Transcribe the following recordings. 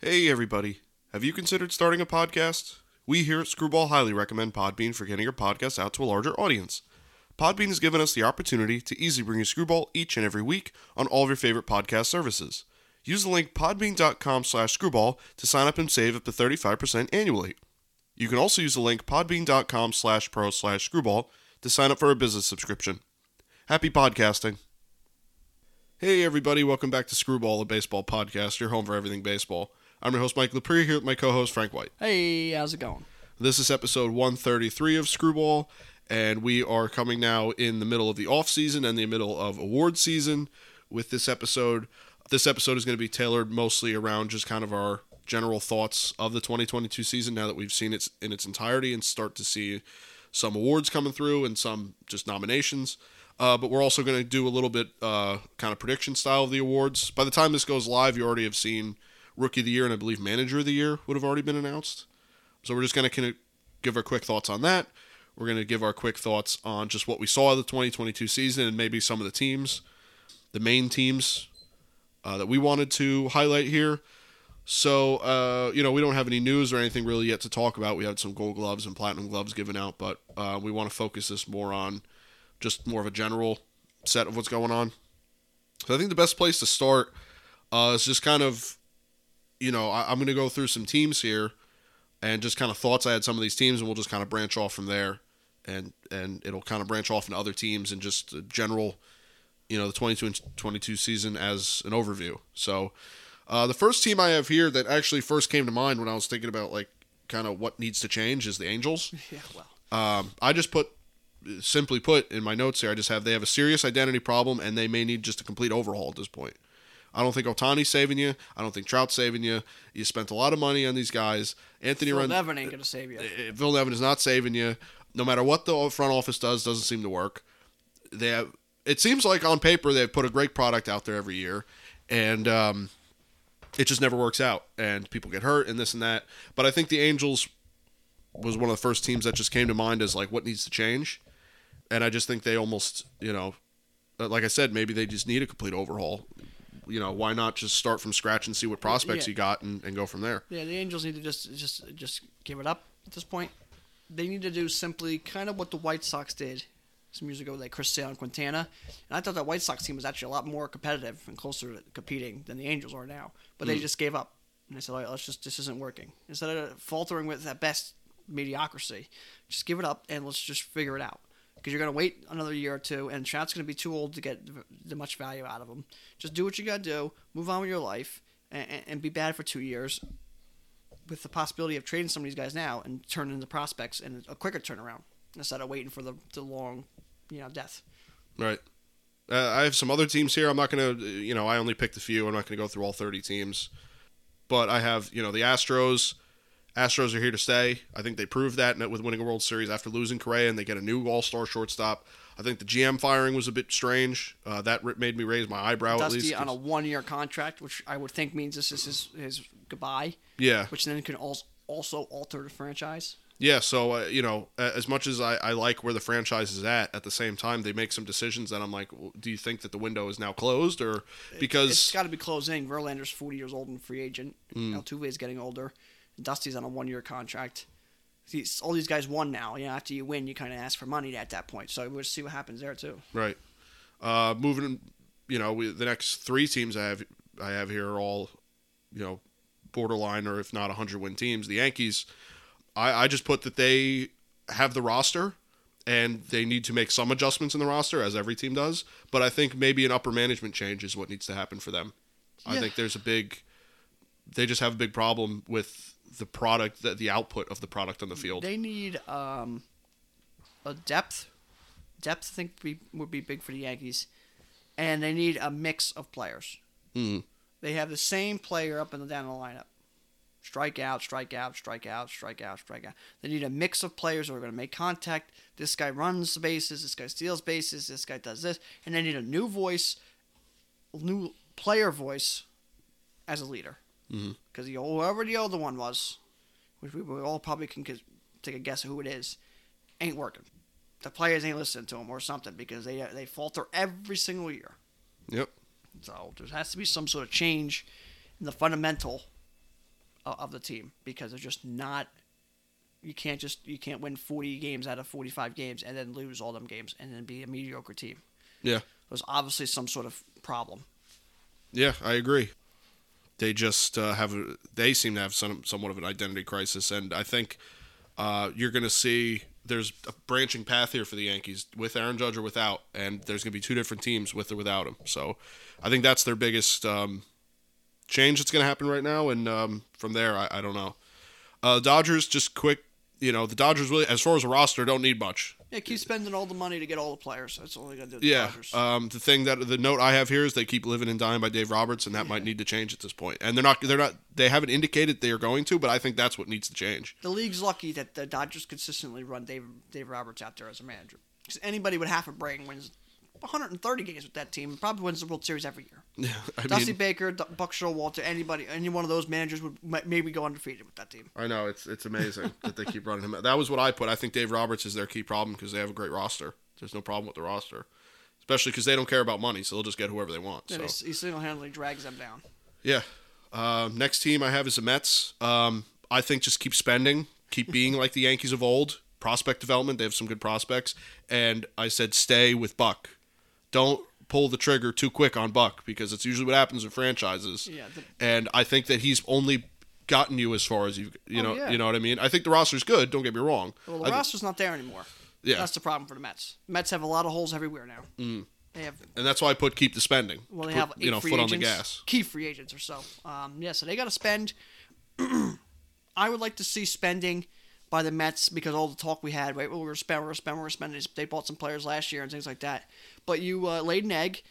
Hey, everybody. Have you considered starting a podcast? We here at Screwball highly recommend Podbean for getting your podcast out to a larger audience. Podbean has given us the opportunity to easily bring you Screwball each and every week on all of your favorite podcast services. Use the link podbean.com slash screwball to sign up and save up to 35% annually. You can also use the link podbean.com slash pro slash screwball to sign up for a business subscription. Happy podcasting. Hey, everybody. Welcome back to Screwball, a baseball podcast, your home for everything baseball. I'm your host, Mike Lepre, here with my co host, Frank White. Hey, how's it going? This is episode 133 of Screwball, and we are coming now in the middle of the off season and the middle of award season with this episode. This episode is going to be tailored mostly around just kind of our general thoughts of the 2022 season now that we've seen it in its entirety and start to see some awards coming through and some just nominations. Uh, but we're also going to do a little bit uh, kind of prediction style of the awards. By the time this goes live, you already have seen Rookie of the Year and I believe Manager of the Year would have already been announced. So we're just going to give our quick thoughts on that. We're going to give our quick thoughts on just what we saw of the 2022 season and maybe some of the teams, the main teams uh, that we wanted to highlight here. So, uh, you know, we don't have any news or anything really yet to talk about. We had some gold gloves and platinum gloves given out, but uh, we want to focus this more on just more of a general set of what's going on. So I think the best place to start uh, is just kind of, you know, I, am going to go through some teams here and just kind of thoughts I had some of these teams, and we'll just kind of branch off from there, and and it'll kind of branch off into other teams and just a general, you know, the 22 and 22 season as an overview. So uh, the first team I have here that actually first came to mind when I was thinking about like kind of what needs to change is the Angels. Yeah, well. Um, I just put simply put in my notes here, I just have they have a serious identity problem and they may need just a complete overhaul at this point. I don't think Ohtani's saving you. I don't think Trout's saving you. You spent a lot of money on these guys. Anthony Phil Ren- Nevin ain't gonna save you. Uh, Phil Nevin is not saving you. No matter what the front office does, doesn't seem to work. They have. It seems like on paper they've put a great product out there every year, and um, it just never works out. And people get hurt and this and that. But I think the Angels was one of the first teams that just came to mind as like what needs to change and I just think they almost, you know, uh, like I said, maybe they just need a complete overhaul. You know, why not just start from scratch and see what prospects Yeah. you got and, and go from there? Yeah, the Angels need to just just just give it up at this point. They need to do simply kind of what the White Sox did some years ago, like Chris Sale and Quintana. And I thought that White Sox team was actually a lot more competitive and closer to competing than the Angels are now. But they mm. just gave up. And they said, all right, let's just, this isn't working. Instead of faltering with at best mediocrity, just give it up and let's just figure it out. Because you're going to wait another year or two, and Trout's going to be too old to get the much value out of him. Just do what you got to do, move on with your life, and, and be bad for two years with the possibility of trading some of these guys now and turning into prospects and a quicker turnaround instead of waiting for the, the long, you know, death. Right. Uh, I have some other teams here. I'm not going to, you know, I only picked a few. I'm not going to go through all 30 teams. But I have, you know, the Astros. Astros are here to stay. I think they proved that with winning a World Series after losing Correa, and they get a new All Star shortstop. I think the GM firing was a bit strange. Uh, that made me raise my eyebrow at Dusty least. on a one year contract, which I would think means this is his, his goodbye, yeah, which then can also also alter the franchise. Yeah, so uh, you know, as much as I, I like where the franchise is at, at the same time they make some decisions that I'm like, well, do you think that the window is now closed, or because It's got to be closing. Verlander's 40 years old and free agent. Hmm. Altuve is getting older. Dusty's on a one year contract. These, all these guys won now. You know, after you win, you kind of ask for money at that point. So we'll see what happens there too. right, uh, moving, you know, we, the next three teams I have I have here are all, you know, borderline or if not 100 win teams. The Yankees, I, I just put that they have the roster. And they need to make some adjustments in the roster, as every team does. But I think maybe an upper management change is what needs to happen for them. I think there's a big they just have a big problem with the product the, the output of the product on the field They need um, a depth. Depth, I think, would be, would be big for the Yankees. And they need a mix of players. Mhm. They have the same player up and down the lineup. Strike out, strike out, strike out, strike out, strike out. They need a mix of players who are going to make contact. This guy runs the bases. This guy steals bases. This guy does this. And they need a new voice, new player voice as a leader. Mm-hmm. Because the whoever the other one was, which we, all probably can take a guess of who it is, ain't working. The players ain't listening to him or something because they they falter every single year. yep So there has to be some sort of change in the fundamental of, of the team because they're just not. You can't just you can't win 40 games out of 45 games and then lose all them games and then be a mediocre team. Yeah. There's obviously some sort of problem. Yeah, I agree. They just uh, have a, they seem to have some somewhat of an identity crisis, and I think uh, you're going to see there's a branching path here for the Yankees with Aaron Judge or without, and there's going to be two different teams with or without him. So I think that's their biggest um, change that's going to happen right now, and um, from there, I, I don't know. Uh, Dodgers, just quick, you know, the Dodgers really, as far as a roster, don't need much. Yeah, keep spending all the money to get all the players. That's all they got to do. with The Yeah. Um, the thing that the note I have here is they keep living and dying by Dave Roberts, and that might need to change at this point. And they're not. They're not. They haven't indicated they are going to, but I think that's what needs to change. the league's lucky that the Dodgers consistently run Dave Dave Roberts out there as a manager. Because anybody with half a brain wins 130 games with that team. Probably wins the World Series every year. Yeah. I Dusty mean, Baker, D- Buck Showalter, anybody, any one of those managers would mi- maybe go undefeated with that team. I know it's it's amazing that they keep running him. That was what I put. I think Dave Roberts is their key problem because they have a great roster. There's no problem with the roster, especially because they don't care about money, so they'll just get whoever they want. And So he, he single-handedly drags them down. yeah. Um, next team I have is the Mets. Um, I think just keep spending, keep being like the Yankees of old. Prospect development, they have some good prospects, and I said stay with Buck. Don't pull the trigger too quick on Buck because it's usually what happens in franchises. Yeah, the- and I think that he's only gotten you as far as you you Oh, know yeah. you know what I mean. I think the roster's good. Don't get me wrong. Well, the thi- roster's not there anymore. yeah, That's the problem for the Mets. Mets have a lot of holes everywhere now. Mm. They have and that's why I put keep the spending. well, they Put, have you know foot agents, on the gas. key free agents or so. Um, yeah, so they got to spend. I would like to see spending by the Mets because all the talk we had, right? Well, we're gonna spend, we're gonna spend, we're gonna spend. They bought some players last year and things like that. But you uh, laid an egg,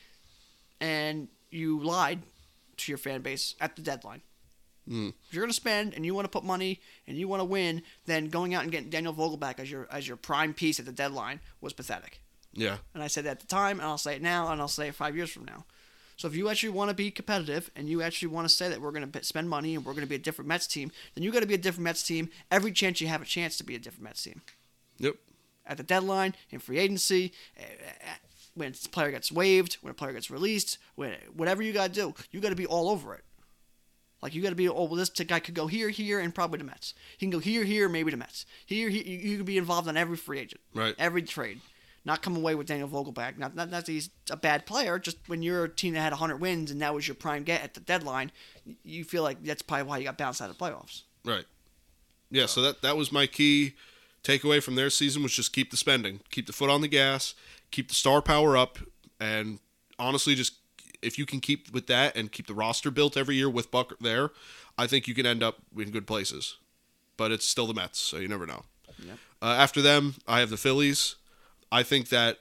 and you lied to your fan base at the deadline. Mm. If you're gonna spend and you want to put money and you want to win, then going out and getting Daniel Vogelbach as your as your prime piece at the deadline was pathetic. Yeah, And I said that at the time, and I'll say it now, and I'll say it five years from now. So if you actually want to be competitive and you actually want to say that we're going to spend money and we're going to be a different Mets team, then you got to be a different Mets team every chance you have a chance to be a different Mets team. yep, At the deadline, in free agency, eh, eh, when a player gets waived, when a player gets released, when whatever you got to do, you got to be all over it. Like you got to be, oh well, this guy could go here, here, and probably the Mets. He can go here, here, maybe the Mets. Here, here you, you can be involved on every free agent, Right. Every trade. Not come away with Daniel Vogelbach. Not, not, not that he's a bad player. Just when you're a team that had 100 wins and that was your prime get at the deadline, you feel like that's probably why you got bounced out of the playoffs. right. Yeah, so that that was my key takeaway from their season was just keep the spending, keep the foot on the gas, keep the star power up, and honestly, just if you can keep with that and keep the roster built every year with Buck there, I think you can end up in good places. But it's still the Mets, so you never know. Yep. Uh, after them, I have the Phillies. I think that,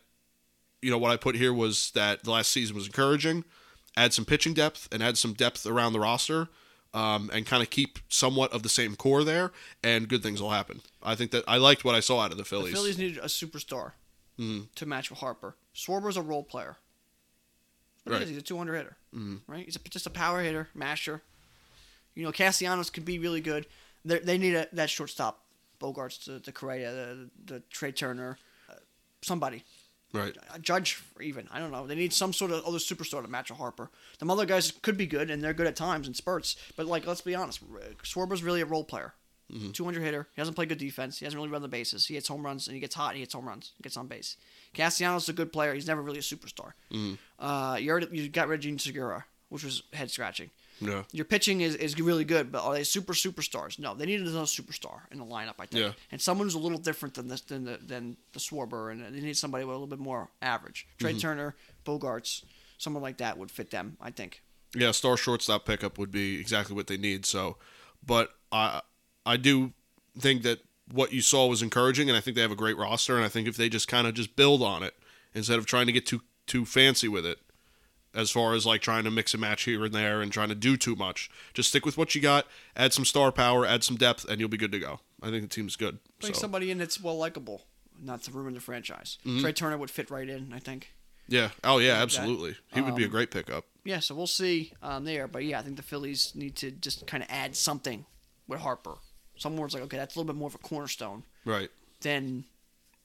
you know, what I put here was that the last season was encouraging. Add some pitching depth and add some depth around the roster, um, and kind of keep somewhat of the same core there, and good things will happen. I think that I liked what I saw out of the The Phillies. Phillies needed a superstar Mhm. to match with Harper. Schwarber's a role player. He Right. is, He's a 200 hitter, mm right? He's a, just a power hitter, masher. You know, Castellanos could be really good. They're, they need a, that shortstop. Bogaerts, the, the Correa, the, the Trea Turner, uh, somebody. Right. A judge, even. I don't know. They need some sort of other superstar to match a Harper. The other guys could be good, and they're good at times in spurts. But, like, let's be honest. Schwarber's really a role player. Mm-hmm. 200 hitter. He doesn't play good defense. He doesn't really run the bases. He hits home runs, and he gets hot, and he hits home runs. He gets on base. Castellanos is a good player. He's never really a superstar. Mm-hmm. Uh, you, already, you got rid of Jean Segura, which was head scratching. Yeah. Your pitching is, is really good, but are they super superstars? No, they needed another superstar in the lineup, I think. Yeah. And someone who's a little different than this than the than the Schwarber, and they need somebody with a little bit more average. Trea mm-hmm. Turner, Bogaerts, someone like that would fit them, I think. Yeah, star shortstop pickup would be exactly what they need. So, but I I do think that what you saw was encouraging, and I think they have a great roster. And I think if they just kind of just build on it instead of trying to get too too fancy with it, as far as like trying to mix and match here and there and trying to do too much, just stick with what you got, add some star power, add some depth, and you'll be good to go. I think the team's good. Bring So, somebody in that's well likable, not to ruin the franchise. Trea Turner would fit right in, I think. yeah, oh yeah, that. absolutely. He would be a Um, great pickup. Yeah, so we'll see um, there. But yeah, I think the Phillies need to just kind of add something with Harper. Someone where it's like, okay, that's a little bit more of a cornerstone. Right. Then,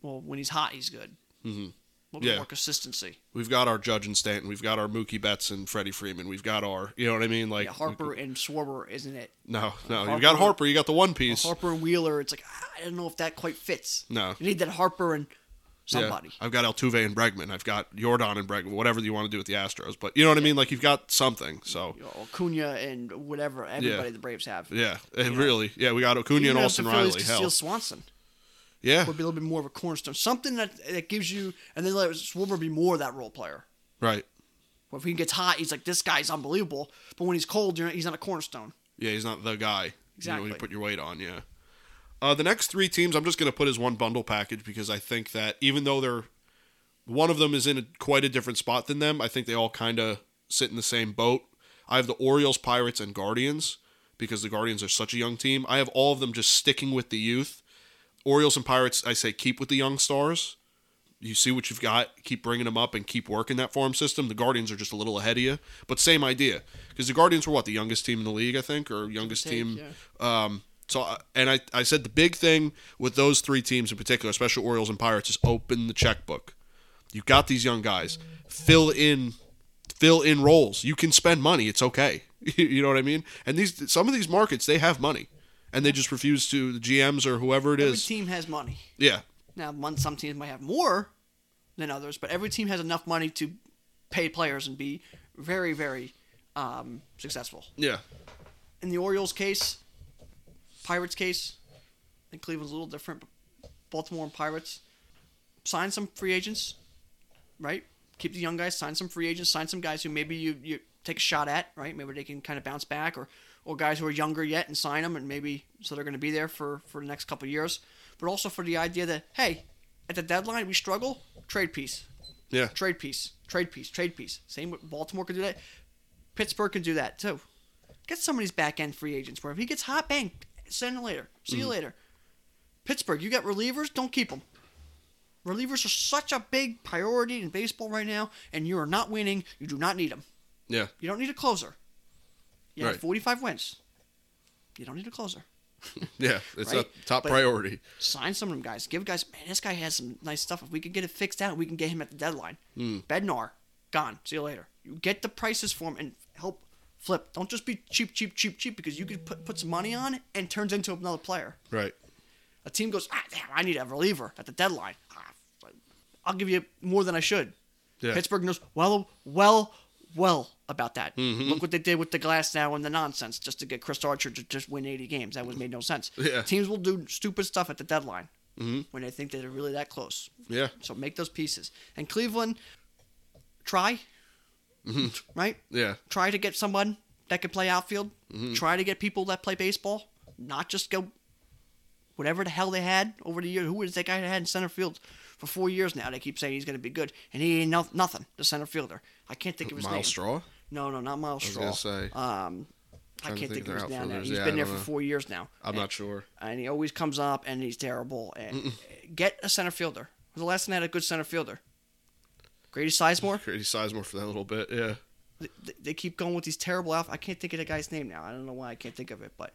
well, when he's hot, he's good. Mhm. A little Yeah. bit more consistency. We've got our Judge and Stanton. We've got our Mookie Betts and Freddie Freeman. We've got our, you know what I mean? Like Yeah, Harper and Schwarber isn't it? No, no. Harper- you got Harper. You got the one piece. Harper and Wheeler, it's like I don't know if that quite fits. No. You need that Harper and Yeah. I've got Altuve and Bregman. I've got Jordan and Bregman. Whatever you want to do with the Astros, but you know what I mean. Like you've got something. So You know, Acuna and whatever everybody the Braves have. yeah, eh, it really. Yeah, we got Acuna Even and Austin the Riley. Hell, Swanson yeah, would be a little bit more of a cornerstone. Something that that gives you, and then let Schwarber be more of that role player. right. Where if he gets hot, he's like this guy's unbelievable. But when he's cold, you're, he's not a cornerstone. Yeah, he's not the guy. You know, Exactly. you put your weight on. Yeah. Uh, the next three teams, I'm just going to put as one bundle package because I think that even though they're one of them is in a, quite a different spot than them, I think they all kind of sit in the same boat. I have the Orioles, Pirates, and Guardians because the Guardians are such a young team. I have all of them just sticking with the youth. Orioles and Pirates, I say keep with the young stars. You see what you've got, keep bringing them up and keep working that farm system. The Guardians are just a little ahead of you, but same idea because the Guardians were what the youngest team in the league, I think, or youngest Take, team. yeah. Um, so, and I, I said the big thing with those three teams in particular, especially Orioles and Pirates, is open the checkbook. You've got these young guys, fill in, fill in roles. You can spend money; it's okay. you know what I mean? And these some of these markets they have money, and they just refuse to the GMs or whoever it Every is. team has money. Yeah, Now, one, some teams might have more than others, but every team has enough money to pay players and be very, very um, successful. yeah, In the Orioles case, Pirates case, I think Cleveland's a little different. But Baltimore and Pirates sign some free agents, right? Keep the young guys, sign some free agents, sign some guys who maybe you, you take a shot at, right? Maybe they can kind of bounce back, or or guys who are younger yet and sign them, and maybe so they're going to be there for for the next couple of years. But also for the idea that hey, at the deadline we struggle, trade piece, yeah, trade piece, trade piece, trade piece. Same with Baltimore could do that. Pittsburgh can do that too. Get some of these back end free agents where if he gets hot, bang, send it later. See you mm. later. Pittsburgh, you got relievers, don't keep them. Relievers are such a big priority in baseball right now, and you are not winning. You do not need them. yeah, You don't need a closer. You have Right. 45 wins. You don't need a closer. yeah. It's Right? a top But- priority. Sign some of them guys. Give guys, man, this guy has some nice stuff. If we can get it fixed out, we can get him at the deadline. Mm. Bednar, gone. See you later. You get the prices for him and help flip. Don't just be cheap, cheap, cheap, cheap because you could put, put some money on and turns into another player. Right. A team goes, ah, damn, I need a reliever at the deadline. Ah, I'll give you more than I should. Yeah. Pittsburgh knows well, well, well about that. Look what they did with the Glasnow and the nonsense just to get Chris Archer to just win 80 games. That was made no sense. Yeah. Teams will do stupid stuff at the deadline when they think that they're really that close. Yeah. So make those pieces. And Cleveland, try, right? Yeah. Try to get someone that can play outfield. Mm-hmm. Try to get people that play baseball, not just go whatever the hell they had over the year. Who was that guy that had in center field for four years now? They keep saying he's going to be good, and he ain't no, nothing. The center fielder. I can't think of his name. Myles Straw. No, no, not Myles was Straw. gonna say. Um, I can't think think, of his name. now. He's Yeah, been there for know. four years now. I'm and, not sure. and he always comes up and he's terrible. And get a center fielder. The last time they had a good center fielder. Grady Sizemore. Grady Sizemore for that little bit. Yeah. They, they keep going with these terrible outfits. I can't think of the guy's name now. I don't know why I can't think of it, but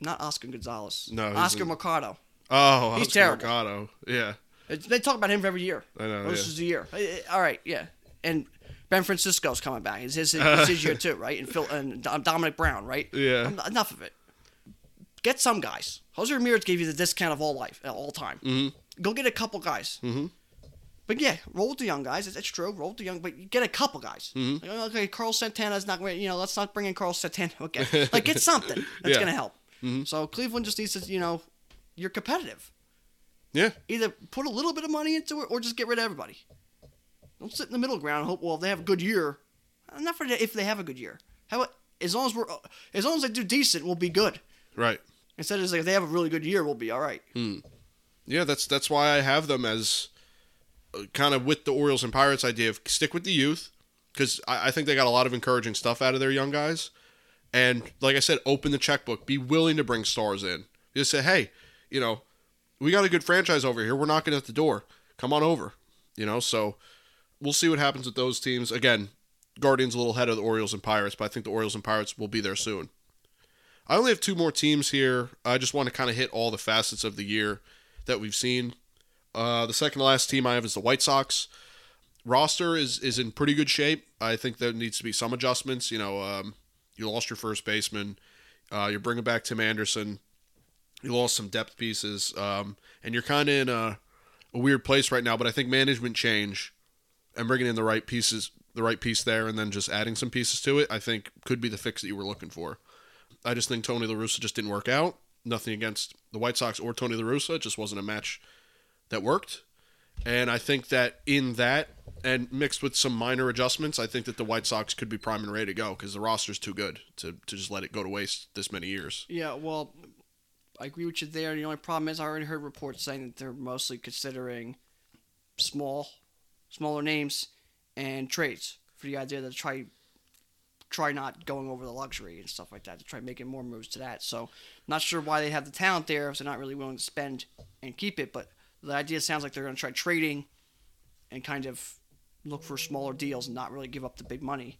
not Oscar Gonzalez. No, Oscar in- Mercado. Oh, He's Oscar terrible. Mercado. Yeah. They talk about him every year. I know, Oh, this yeah. is the year. All right, yeah. And Ben Francisco's coming back. It's his, it's his year too, right? And Phil and Domonic Brown, right? Yeah. Enough of it. Get some guys. Jose Ramirez gave you the discount of all life, all time. Mm-hmm. Go get a couple guys. Mm-hmm. But yeah, roll with the young guys. It's, it's true. Roll with the young, but you get a couple guys. Mm-hmm. Like, okay, Carl Santana's not. You know, let's not bring in Carl Santana. Okay, like get something that's Yeah. gonna help. So Cleveland just needs to, you know, you're competitive Yeah. either put a little bit of money into it or just get rid of everybody. Don't sit in the middle ground and hope. Well, if they have a good year. Not for if they have a good year. How about as long as we're as long as they do decent, we'll be good. Right. Instead of just like if they have a really good year, we'll be all right. Yeah, that's that's why I have them as kind of with the Orioles and Pirates idea of stick with the youth because I, I think they got a lot of encouraging stuff out of their young guys, and like I said, open the checkbook, be willing to bring stars in. Just say, hey, you know, we got a good franchise over here. We're knocking at the door. Come on over. You know, so we'll see what happens with those teams. Again, Guardians a little ahead of the Orioles and Pirates, but I think the Orioles and Pirates will be there soon. I only have two more teams here. I just want to kind of hit all the facets of the year that we've seen. Uh, the second to last team I have is the White Sox. Roster is is in pretty good shape. I think there needs to be some adjustments. You know, um, you lost your first baseman. Uh, you're bringing back Tim Anderson. You lost some depth pieces, um, and you're kind of in a, a weird place right now. But I think management change and bringing in the right pieces, the right piece there, and then just adding some pieces to it, I think could be the fix that you were looking for. I just think Tony La Russa just didn't work out. Nothing against the White Sox or Tony La Russa, it just wasn't a match that worked. And I think that in that, and mixed with some minor adjustments, I think that the White Sox could be prime and ready to go because the roster's too good to, to just let it go to waste this many years. Yeah, well, I agree with you there. The only problem is I already heard reports saying that they're mostly considering small, smaller names and trades for the idea to try try not going over the luxury and stuff like that to try making more moves to that. So, not sure why they have the talent there if they're not really willing to spend and keep it. But the idea sounds like they're going to try trading and kind of look for smaller deals and not really give up the big money.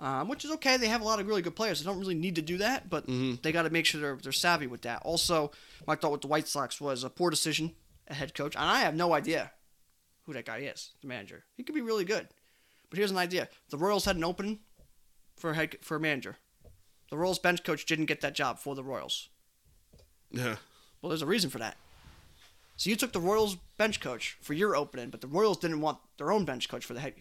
Um, which is okay. They have a lot of really good players. They don't really need to do that, but they got to make sure they're, they're savvy with that. Also, my thought with the White Sox was a poor decision, a head coach, and I have no idea who that guy is, the manager. He could be really good, but here's an idea: the Royals had an opening for a head for a manager. The Royals bench coach didn't get that job for the Royals. Yeah. Well, there's a reason for that. So you took the Royals bench coach for your opening, but the Royals didn't want their own bench coach for the head.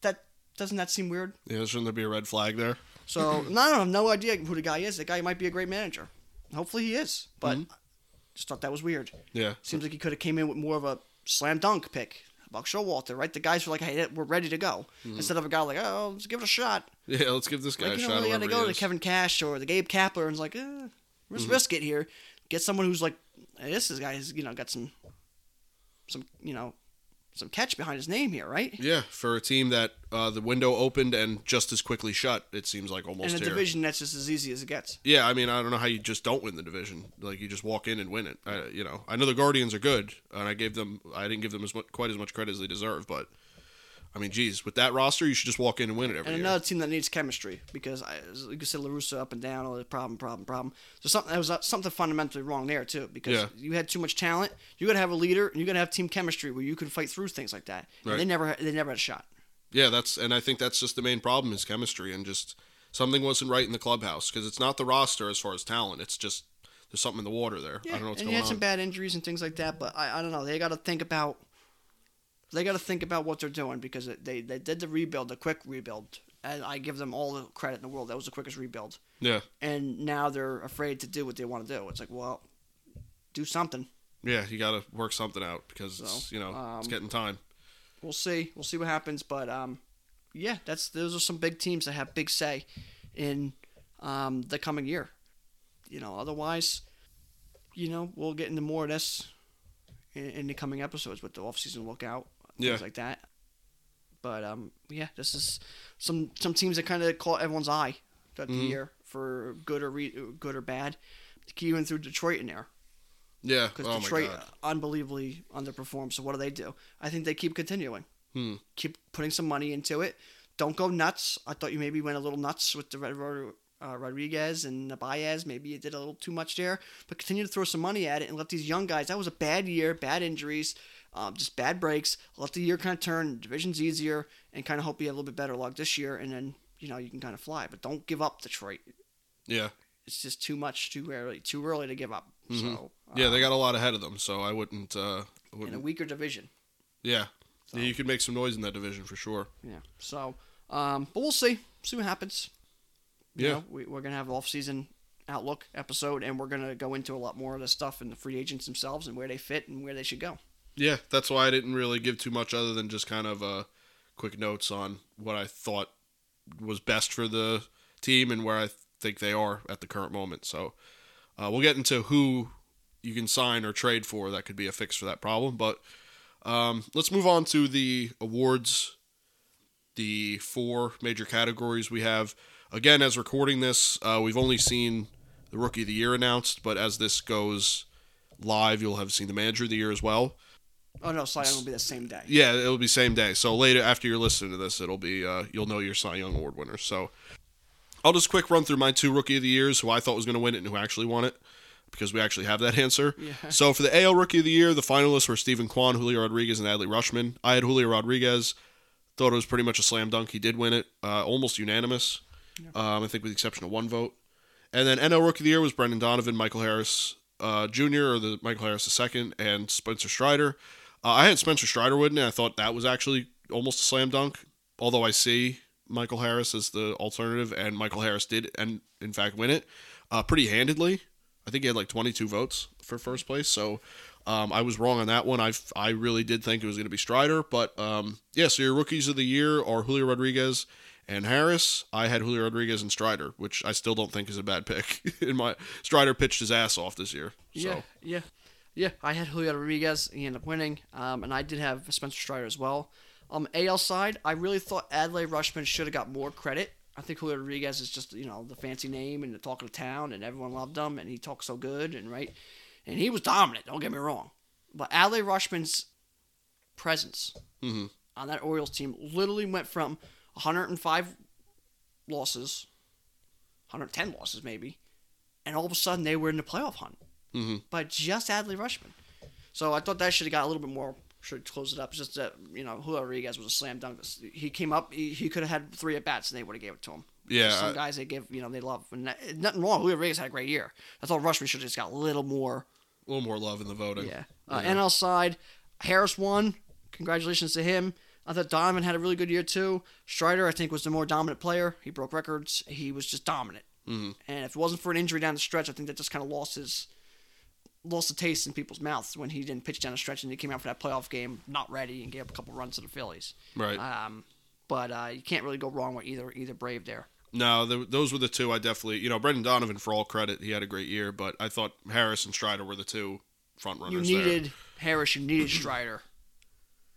That doesn't that seem weird? Yeah, shouldn't there be a red flag there? So no, I have no idea who the guy is. The guy might be a great manager. Hopefully he is, but mm-hmm. I just thought that was weird. Yeah. Seems like he could have came in with more of a slam dunk pick. Buck Showalter, right? The guys were like, "Hey, we're ready to go," mm-hmm. instead of a guy like, "Oh, let's give it a shot." Yeah, let's give this guy Like, a you shot. really got to go to. Kevin Cash or the Gabe Kapler and it's like, eh, let's mm-hmm. risk it here. Get someone who's like, hey, this is guy has you know got some, some you know, some catch behind his name here, right? Yeah, for a team that uh, the window opened and just as quickly shut, it seems like almost And a here. division that's just as easy as it gets. Yeah, I mean, I don't know how you just don't win the division. Like you just walk in and win it. I, you know, I know the Guardians are good, and I gave them, I didn't give them as much, quite as much credit as they deserve. But I mean, geez, with that roster, you should just walk in and win it every And year. another team that needs chemistry because, I, like you said, La Russa up and down, all the problem, problem, problem. So something there was something fundamentally wrong there too because Yeah. you had too much talent. You got to have a leader, and you got to have team chemistry where you can fight through things like that. And Right. they never, they never had a shot. Yeah, that's, and I think that's just the main problem is chemistry and just something wasn't right in the clubhouse because it's not the roster as far as talent. It's just there's something in the water there. Yeah, I don't know what's and going he had on. some bad injuries and things like that, but I, I don't know. They got to think about they got to think about what they're doing because they they did the rebuild, the quick rebuild, and I give them all the credit in the world. That was the quickest rebuild, yeah, and now they're afraid to do what they want to do. It's like, well, do something. yeah, you got to work something out because it's, you know it's um, getting time. We'll see. We'll see what happens, but um, yeah, that's those are some big teams that have big say in um the coming year. You know, otherwise, you know, we'll get into more of this in, in the coming episodes with the off-season lookout, things Yeah. like that. But um, yeah, this is some some teams that kind of caught everyone's eye throughout the Mhm. year for good or re- good or bad. Even through Detroit in there Yeah. because Oh Detroit my god. unbelievably underperformed. So what do they do? I think they keep continuing. Hmm. Keep putting some money into it. Don't go nuts. I thought you maybe went a little nuts with the Red uh, Rodriguez and the Baez. Maybe you did a little too much there. But continue to throw some money at it and let these young guys. That was a bad year, bad injuries, um, just bad breaks. Let the year kind of turn. Division's easier, and kind of hope you have a little bit better luck this year, and then you know you can kind of fly. But don't give up Detroit. Yeah. It's just too much, too early, too early to give up. So Mm-hmm. Yeah, they got a lot ahead of them, so I wouldn't. Uh, I in a weaker division. yeah. So- yeah, you could make some noise in that division for sure. Yeah. So, um, but we'll see. See what happens. You Yeah. know, we, we're gonna have off season outlook episode, and we're gonna go into a lot more of the stuff and the free agents themselves and where they fit and where they should go. Yeah, that's why I didn't really give too much other than just kind of uh, quick notes on what I thought was best for the team and where I think they are at the current moment. So uh, we'll get into who you can sign or trade for that could be a fix for that problem. But um, let's move on to the awards, the four major categories we have. Again, as recording this, uh, we've only seen the Rookie of the Year announced, but as this goes live, you'll have seen the Manager of the Year as well. Oh no, Cy Young will be the same day. Yeah, it'll be same day. So later, after you're listening to this, it'll be uh, you'll know your Cy Young Award winner. So I'll just quick run through my two Rookie of the Years, who I thought was going to win it and who actually won it. because we actually have that answer. Yeah. So for the AL Rookie of the Year, the finalists were Steven Kwan, Julio Rodriguez, and Adley Rutschman. I had Julio Rodriguez. Thought it was pretty much a slam dunk. He did win it, uh, almost unanimous. Um, I think with the exception of one vote. And then NL Rookie of the Year was Brendan Donovan, Michael Harris uh, Jr. or the Michael Harris II, and Spencer Strider. Uh, I had Spencer Strider winning. it. I thought that was actually almost a slam dunk. Although I see Michael Harris as the alternative, and Michael Harris did, and in fact, win it uh, pretty handedly. I think he had like 22 votes for first place. So um, I was wrong on that one. I I really did think it was going to be Strider, but um, yeah. So your rookies of the year are Julio Rodriguez and Harris. I had Julio Rodriguez and Strider, which I still don't think is a bad pick. In my Strider pitched his ass off this year. So. Yeah, yeah, yeah. I had Julio Rodriguez. He ended up winning, um, and I did have Spencer Strider as well. Um, AL side, I really thought Adley Rutschman should have got more credit. I think Julio Rodriguez is just you know the fancy name and the talk of the town, and everyone loved him, and he talked so good and right, and he was dominant. Don't get me wrong, but Adley Rutschman's presence Mhm. on that Orioles team literally went from 105 losses, 110 losses maybe, and all of a sudden they were in the playoff hunt Mhm. by just Adley Rutschman. So I thought that should have got a little bit more. Should close it up. It's just that you know Julio Rodriguez was a slam dunk. He came up. He, he could have had three at bats and they would have gave it to him. Yeah, Some I- guys they give you know they love. And that- nothing wrong. Julio Rodriguez had a great year. I thought Rutschman should have just got a little more. A little more love in the voting. Yeah. Uh, NL side, Harris won. Congratulations to him. I thought Donovan had a really good year too. Strider, I think, was the more dominant player. He broke records. He was just dominant. Mm-hmm. And if it wasn't for an injury down the stretch, I think that just kind of lost his lost the taste in people's mouths when he didn't pitch down a stretch and he came out for that playoff game not ready and gave up a couple runs to the Phillies. Right. Um, but uh, you can't really go wrong with either either Brave there. No, th those were the two I definitely, you know, Brendan Donovan, for all credit, he had a great year, but I thought Harris and Strider were the two front runners You there. needed Harris. You needed Strider.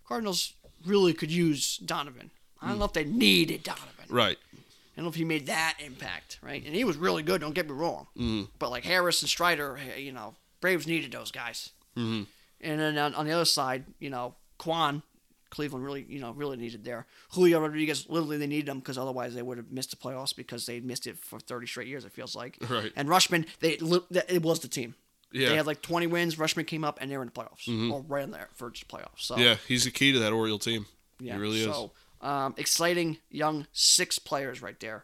Cardinals really could use Donovan. I don't know if they needed Donovan. Right. I don't know if he made that impact, right? And he was really good. Don't get me wrong. Mm. But like Harris and Strider, you know, Braves needed those guys. Mm-hmm. And then on, on the other side, you know, Kwan, Cleveland really, you know, really needed there. Julio Rodriguez, literally they needed him because otherwise they would have missed the playoffs because they missed it for 30 straight years. It feels like. Right. And Rutschman, they it was the team. Yeah. They had like 20 wins. Rutschman came up and they were in the playoffs, or right in there for just playoffs. So Yeah, he's the key to that Oriole team. yeah, he really is. so, um, exciting young six players right there,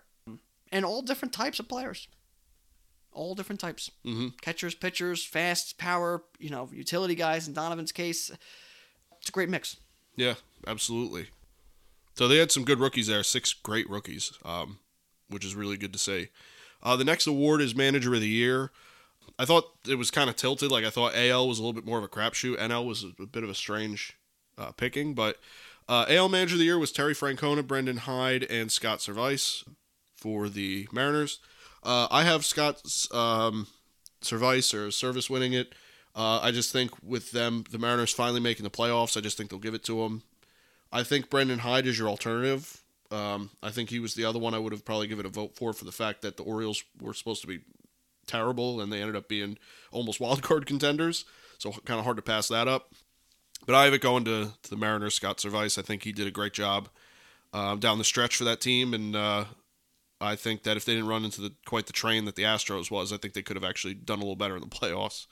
and all different types of players. All different types. Mm-hmm. Catchers, pitchers, fast, power. You know, utility guys. In Donovan's case, it's a great mix. Yeah, absolutely. So they had some good rookies there, six great rookies, um, which is really good to see. Uh, the next award is Manager of the Year. I thought it was kind of tilted. Like I thought AL was a little bit more of a crapshoot. NL was a bit of a strange uh, picking, but uh, AL Manager of the Year was Terry Francona, Brandon Hyde, and Scott Servais for the Mariners. Uh, I have Scott um, Servais or Servais winning it. Uh, I just think with them, the Mariners finally making the playoffs, I just think they'll give it to him. I think Brandon Hyde is your alternative. Um, I think he was the other one I would have probably given a vote for for the fact that the Orioles were supposed to be terrible and they ended up being almost wild card contenders. So kind of hard to pass that up. But I have it going to, to the Mariners, Scott Servais. I think he did a great job um, down the stretch for that team, and uh, I think that if they didn't run into the quite the train that the Astros was, I think they could have actually done a little better in the playoffs.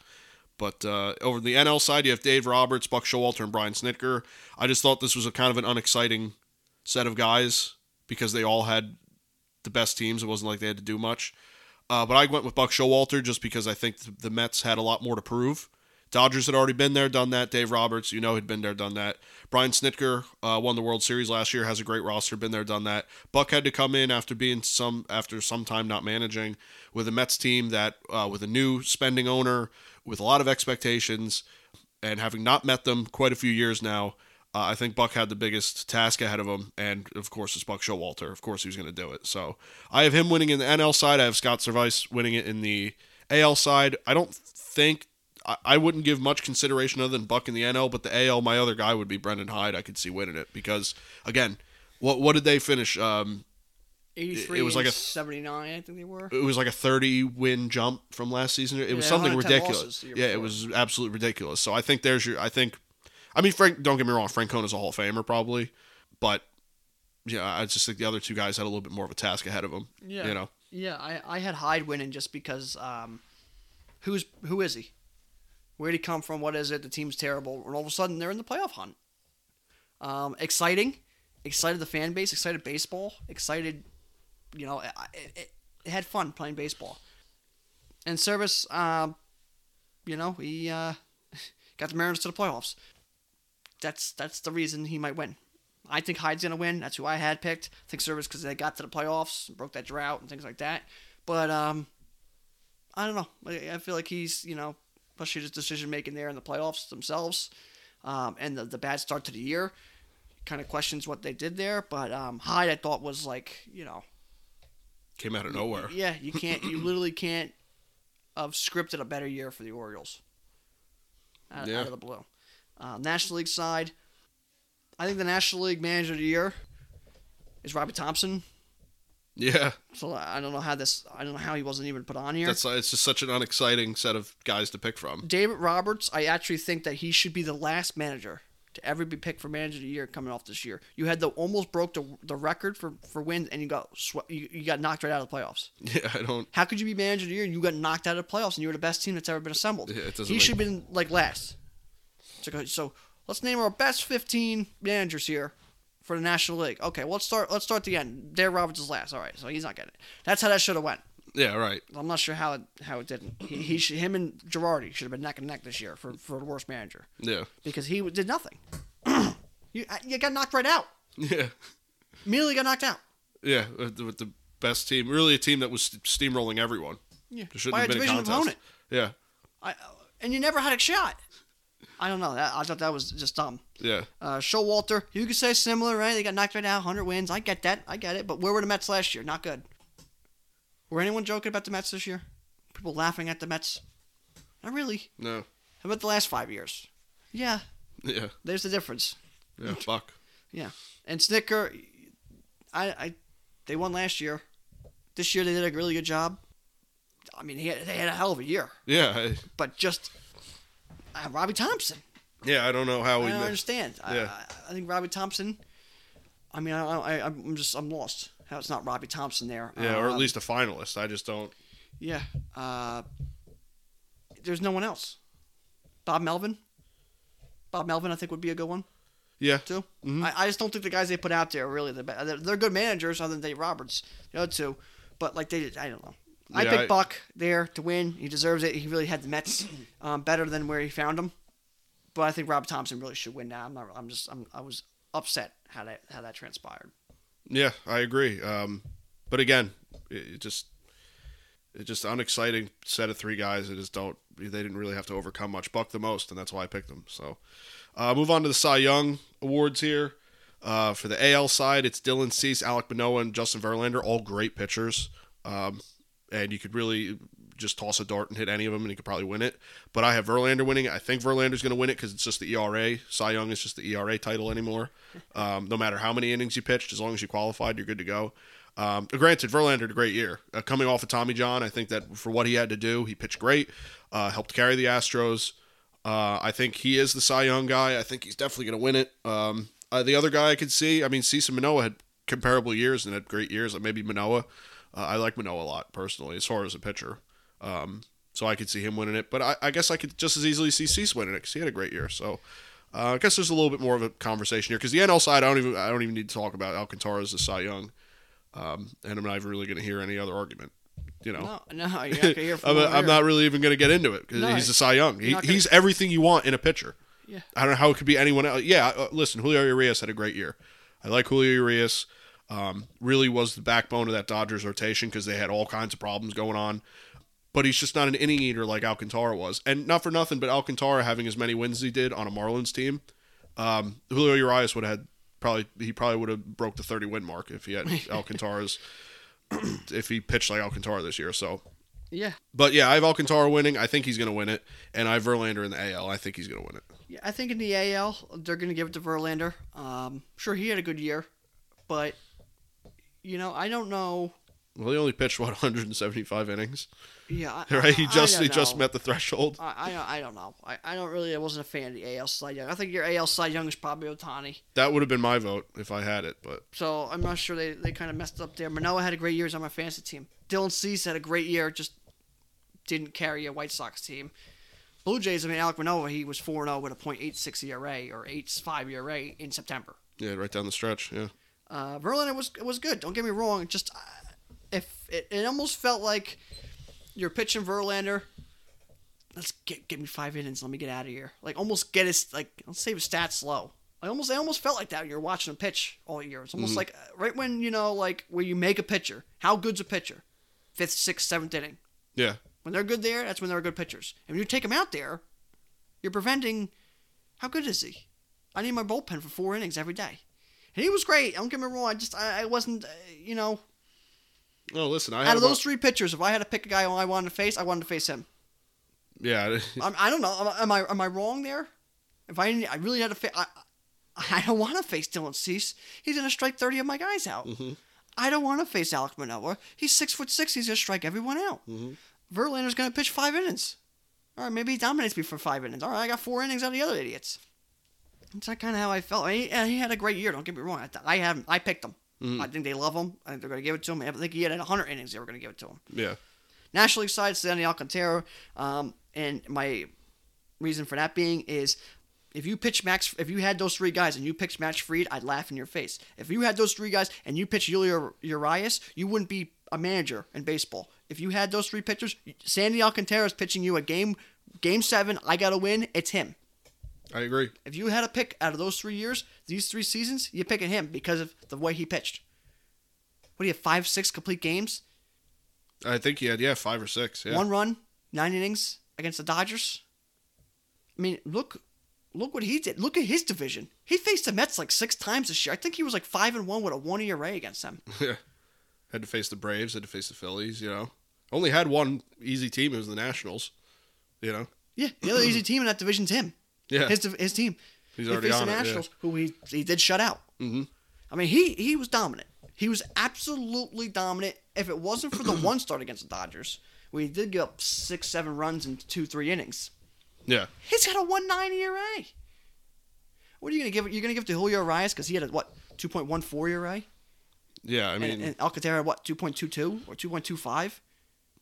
But uh, over the NL side, you have Dave Roberts, Buck Showalter, and Brian Snitker. I just thought this was a kind of an unexciting set of guys because they all had the best teams. It wasn't like they had to do much. Uh, but I went with Buck Showalter just because I think the Mets had a lot more to prove. Dodgers had already been there, done that. Dave Roberts, you know, had been there, done that. Brian Snitker uh, won the World Series last year, has a great roster, been there, done that. Buck had to come in after being some after some time not managing with a Mets team that uh, with a new spending owner with a lot of expectations and having not met them quite a few years now. Uh, I think Buck had the biggest task ahead of him, and of course, it's Buck Showalter. Of course, he was going to do it. So I have him winning in the NL side. I have Scott Servais winning it in the AL side. I don't think I, I wouldn't give much consideration other than Buck in the NL, but the AL, my other guy would be Brandon Hyde. I could see winning it because again, what what did they finish? Um, 83 it was like a- 79, I think they were. it was like a 30 win jump from last season. It was something ridiculous. losses the year Yeah, it was absolutely ridiculous. So I think there's your. I think, I mean, Frank. Don't get me wrong. Frank is a Hall of Famer probably, but yeah, I just think the other two guys had a little bit more of a task ahead of them. Yeah. You know. Yeah, I, I had Hyde winning just because um, who's who is he? Where'd he come from? What is it? The team's terrible, and all of a sudden they're in the playoff hunt. Um, exciting, excited the fan base, excited baseball, excited. You know, it, it, it had fun playing baseball. And Servais, um, you know, he uh, got the Mariners to the playoffs. That's that's the reason he might win. I think Hyde's gonna win. That's who I had picked. I think Servais because they got to the playoffs, broke that drought and things like that. But um, I don't know. I feel like he's you know, especially his decision making there in the playoffs themselves, um, and the the bad start to the year, kind of questions what they did there. But um, Hyde I thought was like you know, Came out of nowhere. yeah, you can't, you literally can't have scripted a better year for the Orioles. Out, Yeah. out of the blue. Uh, National League side, I think the National League Manager of the Year is Robbie Thomson. Yeah, So I don't know how this, I don't know how he wasn't even put on here. that's uh, it's just such an unexciting set of guys to pick from. David Roberts, I actually think that he should be the last manager to ever be picked for Manager of the Year coming off this year. You had the almost broke the, the record for, for wins, and you got sw- you, you got knocked right out of the playoffs. Yeah, I don't. How could you be manager of the year and you got knocked out of the playoffs and you were the best team that's ever been assembled? Yeah, it doesn't he make- should have been like last. So, so let's name our best fifteen managers here for the National League. Okay, well, let's start. Let's start the end. Dave Roberts is last. All right, so he's not getting it. That's how that should have went. Yeah, right. I'm not sure how it how it didn't. He, he should, him and Girardi should have been neck and neck this year for, for the worst manager Yeah, because he did nothing. you you got knocked right out. yeah, Immediately got knocked out. yeah. With the, with the best team, really a team that was steamrolling everyone. Yeah, There shouldn't by a have been a division contest. opponent. Yeah, I, and you never had a shot. I don't know. I thought that was just dumb. yeah, Uh, Showalter, you could say similar, right? They got knocked right out, 100 wins. I get that. I get it. But where were the Mets last year? Not good. Were anyone joking about the Mets this year? People laughing at the Mets? Not really. no, How about the last five years? Yeah, yeah, there's the difference. yeah. Buck. Yeah. And Snitker, I, I, they won last year. This year they did a really good job. I mean, he had, they had a hell of a year. Yeah, I, But just uh, Robbie Thomson. yeah. I don't know how I we. don't understand. I- Yeah. I, I think Robbie Thomson. I mean, I, I, I'm just I'm lost. How it's not Robbie Thomson there? Yeah, or at Uh, least a finalist. I just don't. yeah. Uh, there's no one else. Bob Melvin. Bob Melvin, I think would be a good one Yeah, too. Mhm. I, I just don't think the guys they put out there are really the best. They're, they're good managers, other than Dave Roberts, the other two. But like they, I don't know. I Yeah, picked I- Buck there to win. He deserves it. He really had the Mets um, better than where he found them. But I think Rob Thomson really should win now. I'm not. I'm just. I'm, I was upset how that how that transpired. Yeah, I agree. Um, but again, it, it just it's just unexciting set of three guys that just don't. They didn't really have to overcome much. Buck the most, and that's why I picked them. So, uh, move on to the Cy Young awards here. Uh, for the AL side, it's Dylan Cease, Alek Manoah, and Justin Verlander, all great pitchers. Um, and you could really just toss a dart and hit any of them, and you could probably win it. But I have Verlander winning. I think Verlander's going to win it because it's just the ERA. Cy Young is just the ERA title anymore. Um, no matter how many innings you pitched, as long as you qualified, you're good to go. Um, granted, Verlander had a great year. Uh, coming off of Tommy John, I think that for what he had to do, he pitched great. Uh, helped carry the Astros. Uh, I think he is the Cy Young guy. I think he's definitely going to win it. Um, uh, the other guy I could see, I mean, Cecil Manoah had comparable years and had great years. Like maybe Manoah. Uh, I like Manoah a lot personally, as far as a pitcher. Um, so I could see him winning it. But I, I guess I could just as easily see Cease winning it because he had a great year. So uh, I guess there's a little bit more of a conversation here because the NL side, I don't even I don't even need to talk about Alcantara as the Cy Young, um, and I'm not even really going to hear any other argument. You know, No, no, you're not hear from I'm, I'm not really even going to get into it because No, he's a Cy Young. He, gonna- he's everything you want in a pitcher. Yeah. I don't know how it could be anyone else. Yeah, uh, listen, Julio Urias had a great year. I like Julio Urias. Um, really was the backbone of that Dodgers rotation because they had all kinds of problems going on. But he's just not an inning eater like Alcantara was. And not for nothing, but Alcantara having as many wins as he did on a Marlins team, um, Julio Urias would have had probably he probably would have broke the 30 win mark if he had Alcantara's if he pitched like Alcantara this year. So Yeah, but yeah, I have Alcantara winning. I think he's going to win it, and I have Verlander in the AL. I think he's going to win it. yeah. I think in the AL they're gonna give it to Verlander. Um, sure, he had a good year, but you know, I don't know. Well, he only pitched what 175 innings, Yeah, I, right? He just he don't just know. met the threshold. I, I, I don't know. I, I don't really. I wasn't a fan of the AL Cy Young. I think your AL Cy Young is probably Ohtani. That would have been my vote if I had it, but So I'm not sure they, they kind of messed up there. Manoah had a great year on my fantasy team. Dylan Cease had a great year, just didn't carry a White Sox team. Blue Jays, I mean, Alek Manoah, he was 4 0 with a .86 ERA or 8.5 ERA in September. Yeah, right down the stretch. Yeah. Uh, Verlander was was good. Don't get me wrong. Just uh, if it, it almost felt like you're pitching Verlander. Let's get give me five innings. Let me get out of here. Like almost get his like let's save his stats low. I almost I almost felt like that. You're watching him pitch all year. It's almost like uh, right when you know like where you make a pitcher. How good's a pitcher? Fifth, sixth, seventh inning. Yeah. When they're good there, that's when they're good pitchers. And when you take them out there, you're preventing. How good is he? I need my bullpen for four innings every day. He was great. Don't get me wrong. I just I, I wasn't uh, you know Oh, listen, I out of those three pitchers, if I had to pick a guy I wanted to face, I wanted to face him. Yeah. I'm, I don't know. Am, I- am I wrong there? If I I really had to face, I, I don't want to face Dylan Cease. He's gonna strike thirty of my guys out. I don't want to face Alek Manoah. He's six foot six. He's gonna strike everyone out. Verlander's gonna pitch five innings. All right, maybe he dominates me for five innings. All right, I got four innings out of the other idiots. That's kind of how I felt. He, and he had a great year. Don't get me wrong. I, I have I picked him. I think they love him. I think they're going to give it to him. I think he had 100 innings. They were going to give it to him. yeah. National League side, Sandy Alcantara. Um, and my reason for that being is if you pitch Max, if you had those three guys and you pitched Max Fried, I'd laugh in your face. If you had those three guys and you pitched Julio Urias, you wouldn't be a manager in baseball. If you had those three pitchers, Sandy Alcantara is pitching you a game, game seven. I got to win. It's him. I agree. If you had a pick out of those three years, these three seasons, you're picking him because of the way he pitched. What do you have? Five, six complete games, I think he had yeah five or six. Yeah. one run, nine innings against the Dodgers. I mean, look, look what he did. Look at his division. He faced the Mets like six times this year. I think he was like five and one with a one ERA against them. Yeah. Had to face the Braves. Had to face the Phillies. You know. Only had one easy team. It was the Nationals. You know. Yeah, the other easy team in that division's him. Yeah. his his team. He's He already faced on the it, yeah. Nationals, who he he did shut out. Mhm. I mean, he he was dominant. He was absolutely dominant. If it wasn't for the one start against the Dodgers, where he did give up six, seven runs in two, three innings, Yeah. he's got a one nine ERA. What are you gonna give? You're gonna give to Julio Urias because he had a what two point one four ERA, Yeah. I mean. and, and Alcantara what two point two two or two point two five.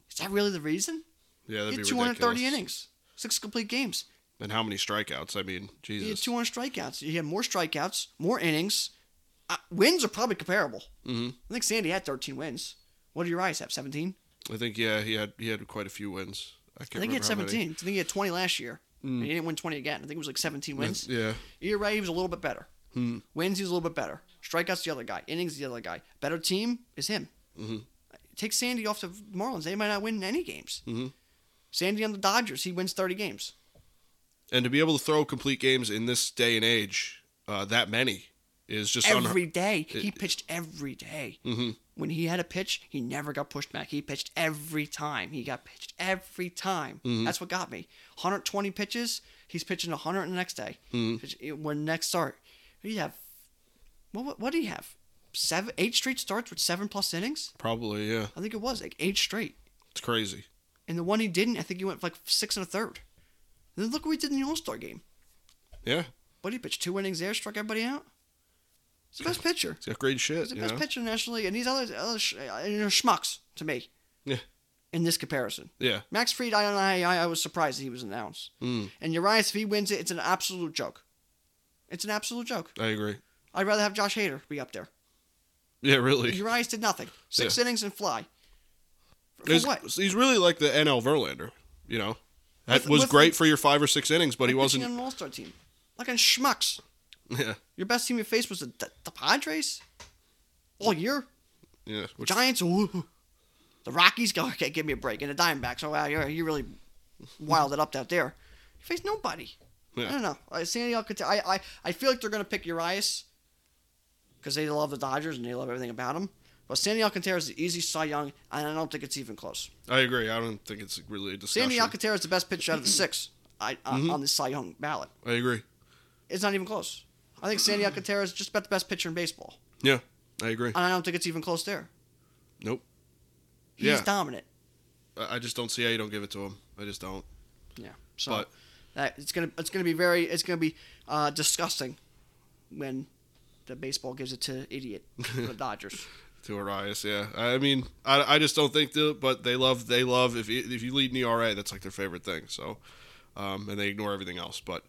Is that really the reason? yeah. That'd He be 230 ridiculous. innings, six complete games. And how many strikeouts? I mean, Jesus. He had 200 strikeouts. He had more strikeouts, more innings. Uh, wins are probably comparable. Mhm. I think Sandy had 13 wins. What did Urias have? 17? I think yeah. He had he had quite a few wins. I, can't I think he had remember how many. 17. I think he had 20 last year. And he didn't win 20 again. I think it was like 17 wins. Yeah. ERA, he was a little bit better. Wins, he's a little bit better. Strikeouts, the other guy. Innings, the other guy. Better team is him. Mhm. Take Sandy off the Marlins. They might not win any games. Mhm. Sandy on the Dodgers, he wins 30 games. And to be able to throw complete games in this day and age, uh, that many is just. Every day. He pitched every day. Mhm. When he had a pitch, he never got pushed back. He pitched every time. He got pitched every time. That's what got me. 120 pitches. He's pitching 100 the next day. Pitch- When next start, you have? What, what, what do you have? Seven, eight straight starts with seven plus innings. Probably yeah. I think it was like eight straight. It's crazy. And the one he didn't, I think he went like six and a third. Then look what we did in the All Star game. Yeah. But he pitched two innings there, struck everybody out. He's the best pitcher. He's got great shit. He's the you best know? pitcher nationally, the National League, and these other, other sh- uh, you know, schmucks to me. Yeah. In this comparison, Yeah. Max Fried, I don't know. I, I was surprised that he was announced. Mm, And Urias, if he wins it, it's an absolute joke. It's an absolute joke. I agree. I'd rather have Josh Hader be up there. Yeah, really. Urias did nothing. Six innings and fly. For, for He's, what? he's really like the NL Verlander. You know, that With- was with- great for your five or six innings, but he wasn't. on an All Star team. Like on schmucks. Yeah. Your best team you faced was the, the, the Padres. All year. Yeah. Which, Giants. Ooh. The Rockies go. Okay, give me a break. And the Diamondbacks. Oh wow, you're you really wilded up out there. You face nobody. Yeah. I don't know. Uh, Sandy Alcantara. I, I I feel like they're gonna pick Urias because they love the Dodgers and they love everything about him. But Sandy Alcantara is the easy Cy Young, and I don't think it's even close. I agree. I don't think it's really a discussion. Sandy Alcantara is the best pitcher out of the six I, uh, Mm-hmm. on the Cy Young ballot. I agree. It's not even close. I think Sandy Alcantara is just about the best pitcher in baseball, Yeah, I agree. and I don't think it's even close there. Nope. He's Yeah. dominant. I I just don't see how you don't give it to him. I just don't. Yeah. So But that it's gonna it's gonna be very it's gonna be uh, disgusting when the baseball gives it to idiot the Dodgers. To Urias, yeah. I mean, I, I just don't think the but they love they love if if you lead in ERA, that's like their favorite thing. So, um, and they ignore everything else. But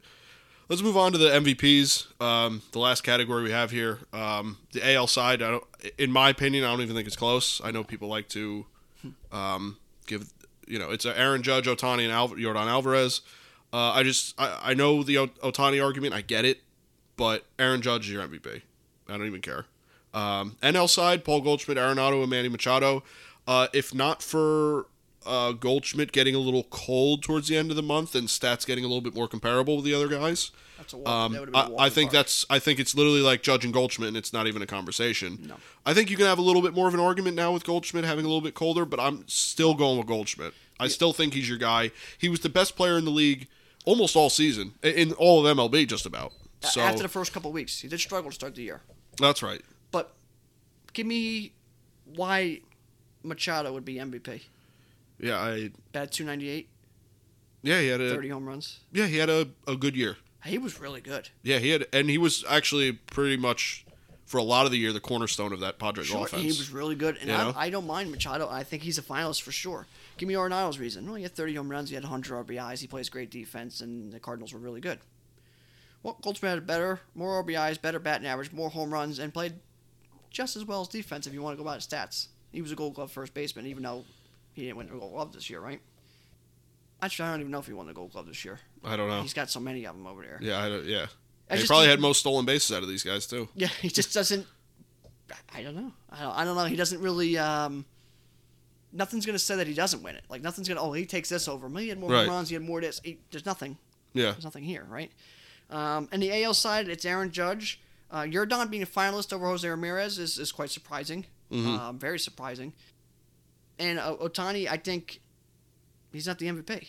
let's move on to the MVPs. Um, the last category we have here, um, the AL side. I don't, in my opinion, I don't even think it's close. I know people like to um, give you know it's Aaron Judge, Ohtani, and Alv- Yordan Alvarez. Uh, I just I, I know the Ohtani argument. I get it, but Aaron Judge is your MVP. I don't even care. Um, NL side, Paul Goldschmidt, Arenado, and Manny Machado. Uh, if not for uh, Goldschmidt getting a little cold towards the end of the month and stats getting a little bit more comparable with the other guys, That's a walk. um, that would've been a I, I think park. that's I think it's literally like judging Goldschmidt, and it's not even a conversation. No. I think you can have a little bit more of an argument now with Goldschmidt having a little bit colder, but I'm still going with Goldschmidt. I still think he's your guy. He was the best player in the league almost all season in all of MLB, just about. So after the first couple of weeks. He did struggle to start the year. that's right. Give me why Machado would be MVP. Yeah, I Bat 298, yeah he had a 30 home runs. yeah he had a, a good year. He was really good. Yeah, he had and he was actually pretty much for a lot of the year the cornerstone of that Padres Sure, offense. he was really good, and I, I don't mind Machado. I think he's a finalist for sure. Give me Arenado's reason. Well, he had 30 home runs, he had 100 RBIs, he plays great defense, and the Cardinals were really good. Well, Goldschmidt had better, more RBIs, better batting average, more home runs, and played just as well as defense. If you want to go by stats, he was a Gold Glove first baseman, even though he didn't win a Gold Glove this year, right? Actually, I don't even know if he won the Gold Glove this year. I don't know. He's got so many of them over there. Yeah, I don't, yeah. I he probably had most stolen bases out of these guys too. Yeah, he just doesn't. I don't know. I don't, I don't know. He doesn't really. Um, nothing's gonna say that he doesn't win it. Like nothing's gonna. Oh, he takes this over him. He had more Right. runs. He had more this. He, there's nothing. Yeah, There's nothing here, right? Um, and the AL side, it's Aaron Judge. Uh, Yordan being a finalist over Jose Ramirez is, is quite surprising. Um, very surprising. And uh, Ohtani, I think he's not the MVP.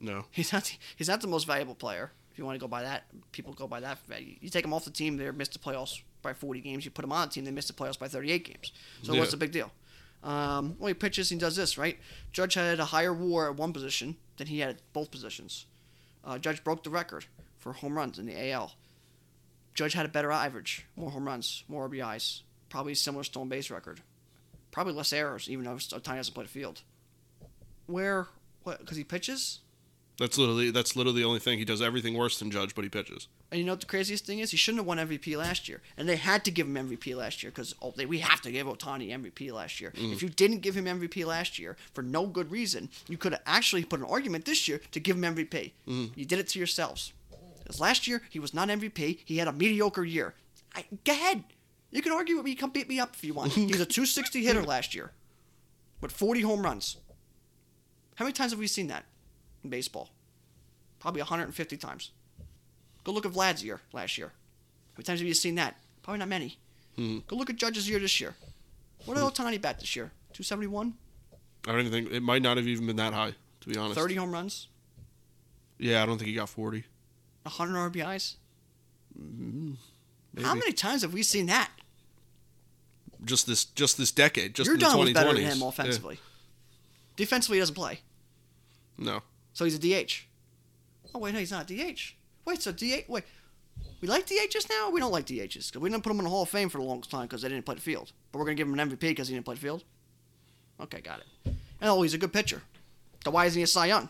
no. He's not. He's not the most valuable player. If you want to go by that, people go by that. You take him off the team, they missed the playoffs by 40 games. You put him on the team, they missed the playoffs by 38 games. So Yeah. what's the big deal? Um, well, he pitches and he does this, right? Judge had a higher WAR at one position than he had at both positions. Uh, Judge broke the record for home runs in the AL. Judge had a better average, more home runs, more RBIs, probably a similar stolen base record, probably less errors, even though Ohtani hasn't played the field. Where, what? Because he pitches. That's literally that's literally the only thing he does. Everything worse than Judge, but he pitches. And you know what the craziest thing is? He shouldn't have won MVP last year, and they had to give him MVP last year because oh, they, we have to give Ohtani MVP last year. Mm-hmm. If you didn't give him MVP last year for no good reason, you could have actually put an argument this year to give him MVP. Mm-hmm. You did it to yourselves. Because last year he was not MVP. He had a mediocre year. I, go ahead. You can argue with me. Come beat me up if you want. He was a 260 hitter last year, with 40 home runs. How many times have we seen that in baseball? Probably 150 times. Go look at Vlad's year last year. How many times have you seen that? Probably not many. Hmm. Go look at Judge's year this year. What did hmm. Ohtani bat this year? 271? I don't even think it might not have even been that high, to be honest. 30 home runs? Yeah, I don't think he got forty. 100 RBIs? Mm-hmm. Maybe. How many times have we seen that? Just this just this decade, just You're in the done with better than him offensively. Defensively, he doesn't play. No. So he's a DH. Oh, wait, no, he's not a DH. Wait, so DH, wait. We like DHs now? Or we don't like DHs because we didn't put him in the Hall of Fame for the longest time because they didn't play the field. But we're going to give him an MVP because he didn't play the field? Okay, got it. And oh, he's a good pitcher. So why isn't he a Cy Young?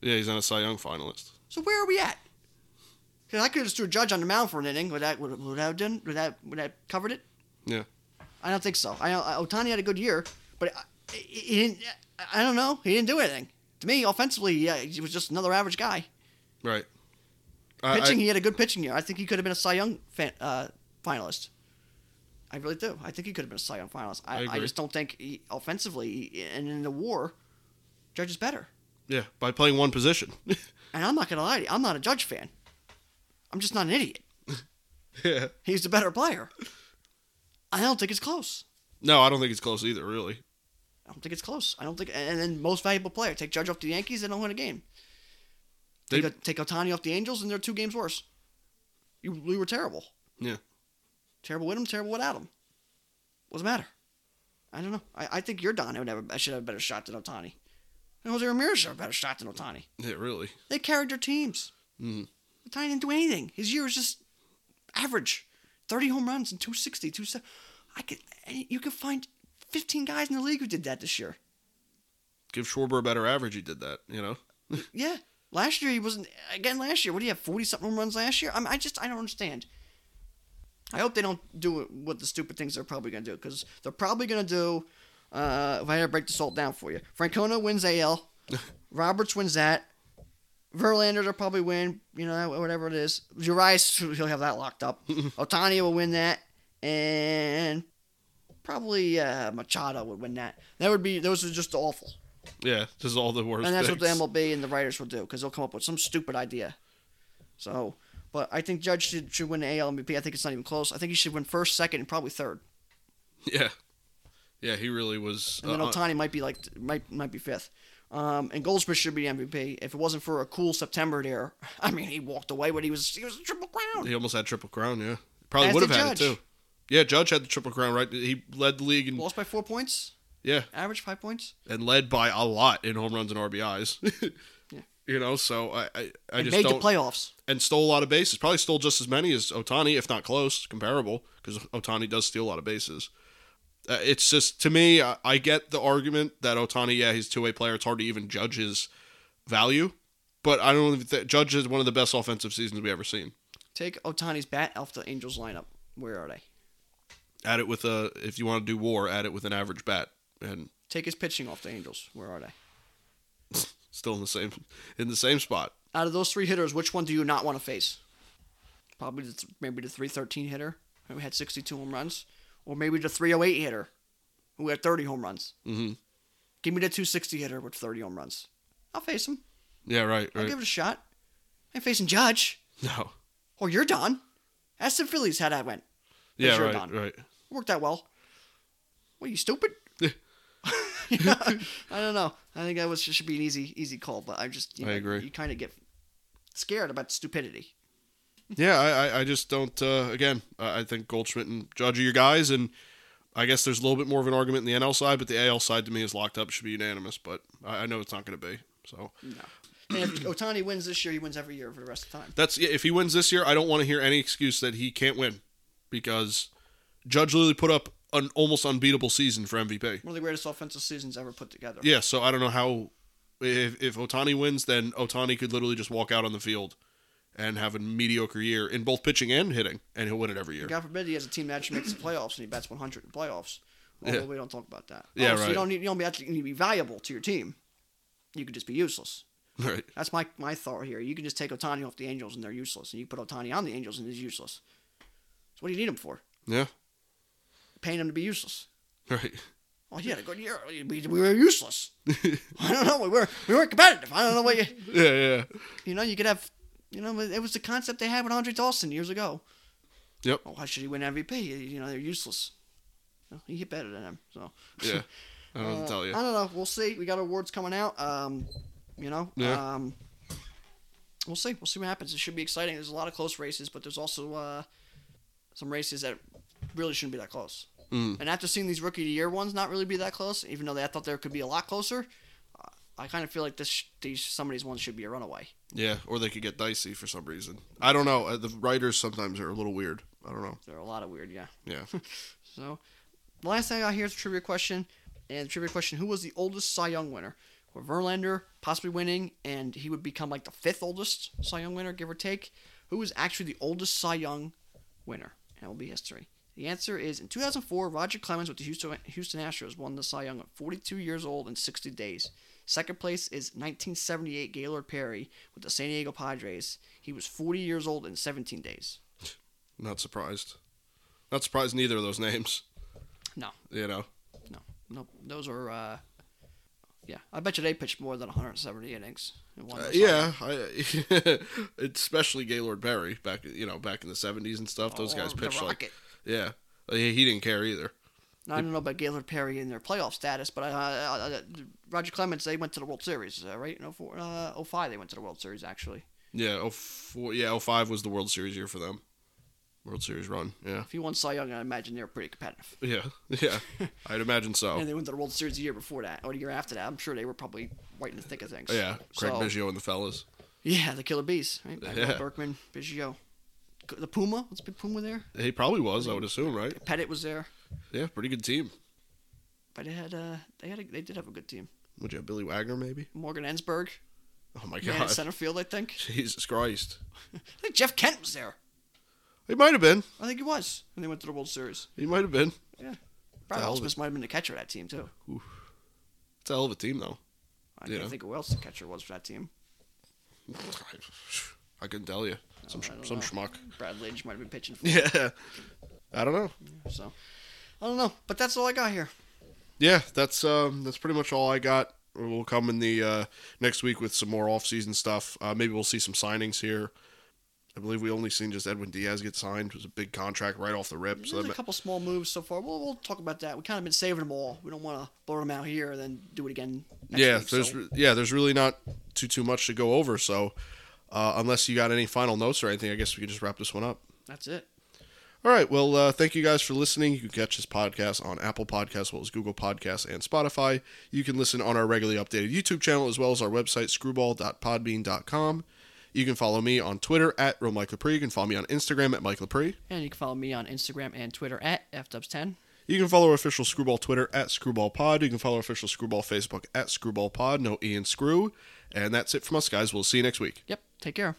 Yeah, he's not a Cy Young finalist. So where are we at? Because I could have just threw a judge on the mound for an inning. Would that would, would that have done? Would that would that covered it? Yeah. I don't think so. I, I Ohtani had a good year, but I- he he didn't. I don't know. He didn't do anything. To me, offensively, yeah, he was just another average guy. Right. Pitching, I, he had a good pitching year. I think he could have been a Cy Young fan, uh, finalist. I really do. I think he could have been a Cy Young finalist. I, I I, just don't think he, offensively and in the WAR, Judge is better. yeah, by playing one position. And I'm not gonna lie to you, I'm not a Judge fan. I'm just not an idiot. yeah. He's the better player. I don't think it's close. No, I don't think it's close either. Really. I don't think it's close. I don't think. And then most valuable player. Take Judge off the Yankees, they don't win a game. They- Take, take Ohtani off the Angels, and they're two games worse. You, we were terrible. Yeah. Terrible with him, terrible without him. What's the matter? I don't know. I, I think Yordan would have a, should have a better shot than Ohtani. And Jose Ramirez have a better shot than Ohtani. Yeah. Really. They carried their teams. Mhm. Ohtani didn't do anything. His year was just average. 30 home runs and 260, 270. I could. You could find 15 guys in the league who did that this year. Give Schwarber a better average. He did that. You know. Yeah. Last year he wasn't. Again, last year, what do you have? 40 something home runs last year? I mean, I just I don't understand. I hope they don't do it what the stupid things they're probably gonna do because they're probably gonna do. Uh, if I had to break the salt down for you, Francona wins AL, Roberts wins that, Verlander will probably win. You know whatever it is. Urias he'll have that locked up. Ohtani will win that, and probably uh, Machado would win that. That would be those are just awful. Yeah, this is all the worst. And that's what the picks. MLB and the writers will do because they'll come up with some stupid idea. So, but I think Judge should, should win the AL MVP. I think it's not even close. I think he should win first, second, and probably third. Yeah, yeah, he really was. And then uh, Ohtani might be like might might be fifth. Um, and Goldschmidt should be MVP. If it wasn't for a cool September there, I mean, he walked away, but he was he was a triple crown. he almost had triple crown. Yeah, probably As would have had it too. Yeah, Judge had the triple crown. Right, he led the league and Lost by four points, yeah, average five points. and led by a lot in home runs and RBIs. Yeah. You know, so I I, I And just made the don't playoffs. and stole a lot of bases. Probably stole just as many as Ohtani, if not close, comparable, because Ohtani does steal a lot of bases. Uh, it's just to me, I, I get the argument that Ohtani, yeah, he's a two way player. It's hard to even judge his value, but I don't even think Judge is one of the best offensive seasons we ever seen. Take Ohtani's bat off the Angels lineup. Where are they? Add it with a if you want to do WAR, add it with an average bat, and Take his pitching off the Angels. Where are they? still in the same in the same spot. Out of those three hitters, which one do you not want to face? Probably the, th- maybe the 313 hitter who had 62 home runs, or maybe the 308 hitter who had 30 home runs. hmm Give me the 260 hitter with 30 home runs. I'll face him. Yeah, right, I'll right. give it a shot. I ain't facing Judge. No, Or you're done. Ask the Phillies how that went. yeah, you're right, done. right. Worked out well. What, are you stupid? I don't know. I think that was should be an easy easy call, but I just you I know, agree. You kind of get scared about stupidity. Yeah, I, I, I just don't. Uh, again, I think Goldschmidt and Judge are your guys, and I guess there's a little bit more of an argument in the NL side, but the AL side to me is locked up. Should be unanimous, but I, I know it's not going to be. So No. And if Ohtani wins this year, he wins every year for the rest of the time. that's yeah, if he wins this year, I don't want to hear any excuse that he can't win, because Judge literally put up an almost unbeatable season for MVP. One of the greatest offensive seasons ever put together. Yeah, so I don't know how if if Ohtani wins, then Ohtani could literally just walk out on the field and have a mediocre year in both pitching and hitting, and he'll win it every year. God forbid he has a team that actually makes the playoffs and he bats 100 in playoffs. Although Yeah. we don't talk about that. Yeah, Oh, So right. you don't need you don't be actually need to be valuable to your team. You could just be useless. Right. That's my my thought here. You can just take Ohtani off the Angels and they're useless, and you put Ohtani on the Angels and he's useless. So what do you need him for? Yeah. Paying him to be useless. Right. Oh, he had a good year. We, we were useless. I don't know. We were we weren't competitive. I don't know what you Yeah, yeah. you know. You could have you know. It was the concept they had with Andre Dawson years ago. Yep. Oh, why should he win MVP? You know, they're useless. Well, he hit better than him. So Yeah. I don't know Uh, tell you. I don't know. We'll see. We got awards coming out. Um, you know. Yeah. Um, we'll see. We'll see what happens. It should be exciting. There's a lot of close races, but there's also uh, some races that really shouldn't be that close. Mm. And after seeing these rookie of the year ones not really be that close, even though they, I thought there could be a lot closer, uh, I kind of feel like this these some of these ones should be a runaway. Yeah, or they could get dicey for some reason. I don't know. Uh, The writers sometimes are a little weird. I don't know. They're a lot of weird, yeah. Yeah. So, the last thing I got here is a trivia question. And the trivia question Who was the oldest Cy Young winner? Or Verlander possibly winning, and he would become like the fifth oldest Cy Young winner, give or take. Who was actually the oldest Cy Young winner? And it will be history. The answer is in 2004, Roger Clemens with the Houston, Houston Astros won the Cy Young at 42 years old and 60 days. Second place is 1978 Gaylord Perry with the San Diego Padres. He was 40 years old in 17 days. Not surprised. Not surprised neither of those names. No, You know. No, no, those are. Uh, yeah, I bet you they pitched more than 170 innings. Uh, the Cy Young. yeah, I, especially Gaylord Perry back you know back in the seventies and stuff. Those Or guys pitched like yeah. He didn't care either. Now, I don't know about Gaylord Perry and their playoff status, but uh, Roger Clemens they went to the World Series, uh, right? No, four, uh, 05 they went to the World Series actually. Yeah. Oh four. Yeah. Oh five was the World Series year for them. World Series run. Yeah. If he won Cy Young, I imagine they were pretty competitive. Yeah. Yeah. I'd imagine so. And they went to the World Series the year before that, or the year after that. I'm sure they were probably right in the thick of things. yeah. Craig So- Biggio and the fellas. Yeah, the Killer Bees, right? Back Yeah. Berkman, Biggio, the Puma. Let's be Puma there. He probably was. I would assume, right? Pettitte was there. Yeah, pretty good team. But they had uh they had a, they did have a good team. Would you have Billy Wagner maybe? Morgan Ensberg, Oh my man god. at center field. I think. Jesus Christ. I think Jeff Kent was there. He might have been. I think he was when they went to the World Series. He might have been. Yeah. Brad Ausmus might have been the catcher of that team too. It's a hell of a team though. I Yeah. can't think who else the catcher was for that team. I couldn't tell you. Some Oh, some know. schmuck. Brad Lidge might have been pitching for. Yeah. I don't know. So I don't know, but that's all I got here. Yeah, that's um that's pretty much all I got. We'll come in the uh, next week with some more off-season stuff. Uh, maybe we'll see some signings here. I believe we only seen just Edwin Diaz get signed. It was a big contract right off the rip. So There's that a couple small moves so far. We'll, we'll talk about that. We kind of been saving them all. We don't want to blow them out here and then do it again. Next yeah, week, there's so yeah, there's really not too too much to go over. So uh, unless you got any final notes or anything, I guess we can just wrap this one up. that's it. All right. Well, uh, thank you guys for listening. You can catch this podcast on Apple Podcasts, as well as Google Podcasts and Spotify. You can listen on our regularly updated YouTube channel, as well as our website, screwball.podbean.com. You can follow me on Twitter at Real Mike Lepre. You can follow me on Instagram at Mike Lepre. And you can follow me on Instagram and Twitter at fdubs10. You can follow our official Screwball Twitter at ScrewballPod. You can follow official Screwball Facebook at ScrewballPod. No E and Screw. And that's it from us, guys. We'll see you next week. Yep. Take care.